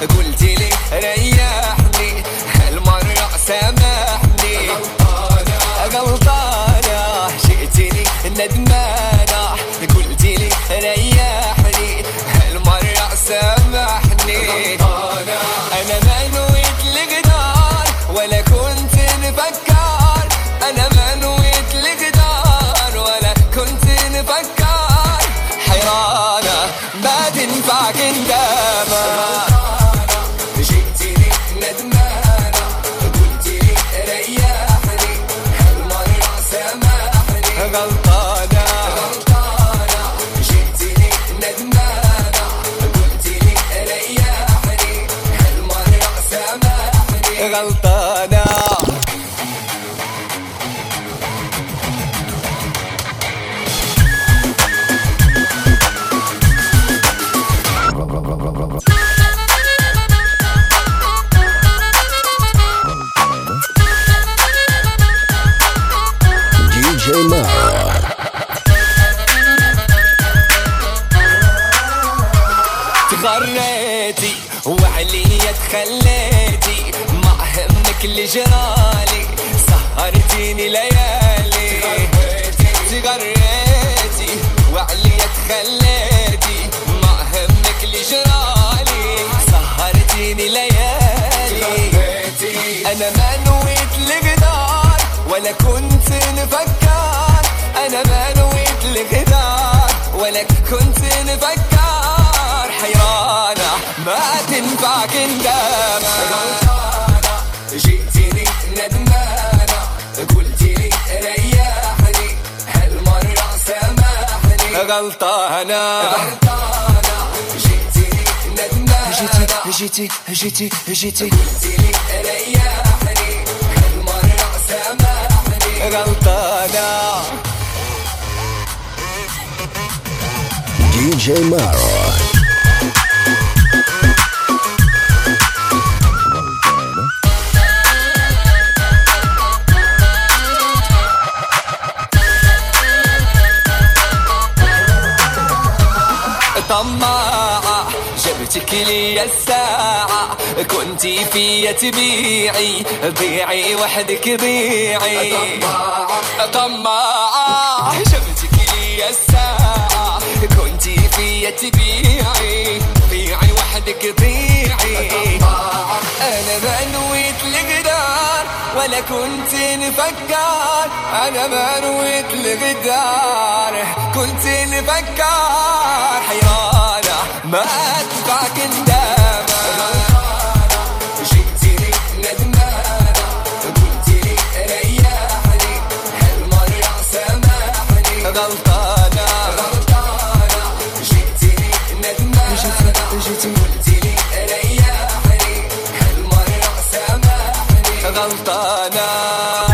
قلت لي ريحني هالمرة سامحني. غلطانة ندمان غلطانة غلطانة جئتني ندمانة قلت لي ريحني هالمرة سامحني غلطانة تغريتي وعليا تخليتي ما همك جرالي سهرتيني ليالي. تغريتي وعليا تخليتي ما همك اللي جرالي سهرتيني ليالي. أنا ما نويت الغدار ولا كنت نفكر أنا ما نويت الغدار ولا كنت نفكر. ما تنفع كندامة جئتني ندمانة قلت لي ريحني هالمرة سامحني غلطانة غلطانة جئتني ندمانة جيتي جيتي جيتي قلت لي ريحني هالمرة سامحني غلطانة DJ Mara. طماعة جبتك لي الساعة. كنتي فيا تبيعي. ضيعي وحدك ضيعي طماعة جبتك لي الساعة. كنتي فيا تبيعي. ضيعي وحدك ضيعي أنا ما نويت ولا كنت نفكر. أنا ما نويت الغدار كنت نفكر. حيرانة ما تنفعك ندامة جيتي لي ندمانة قلتي لي ريحني هالمرة سامحني غلطانة. غلطانة جيتي لي ندمانة قلتي لي ريحني هالمرة سامحني غلطانة.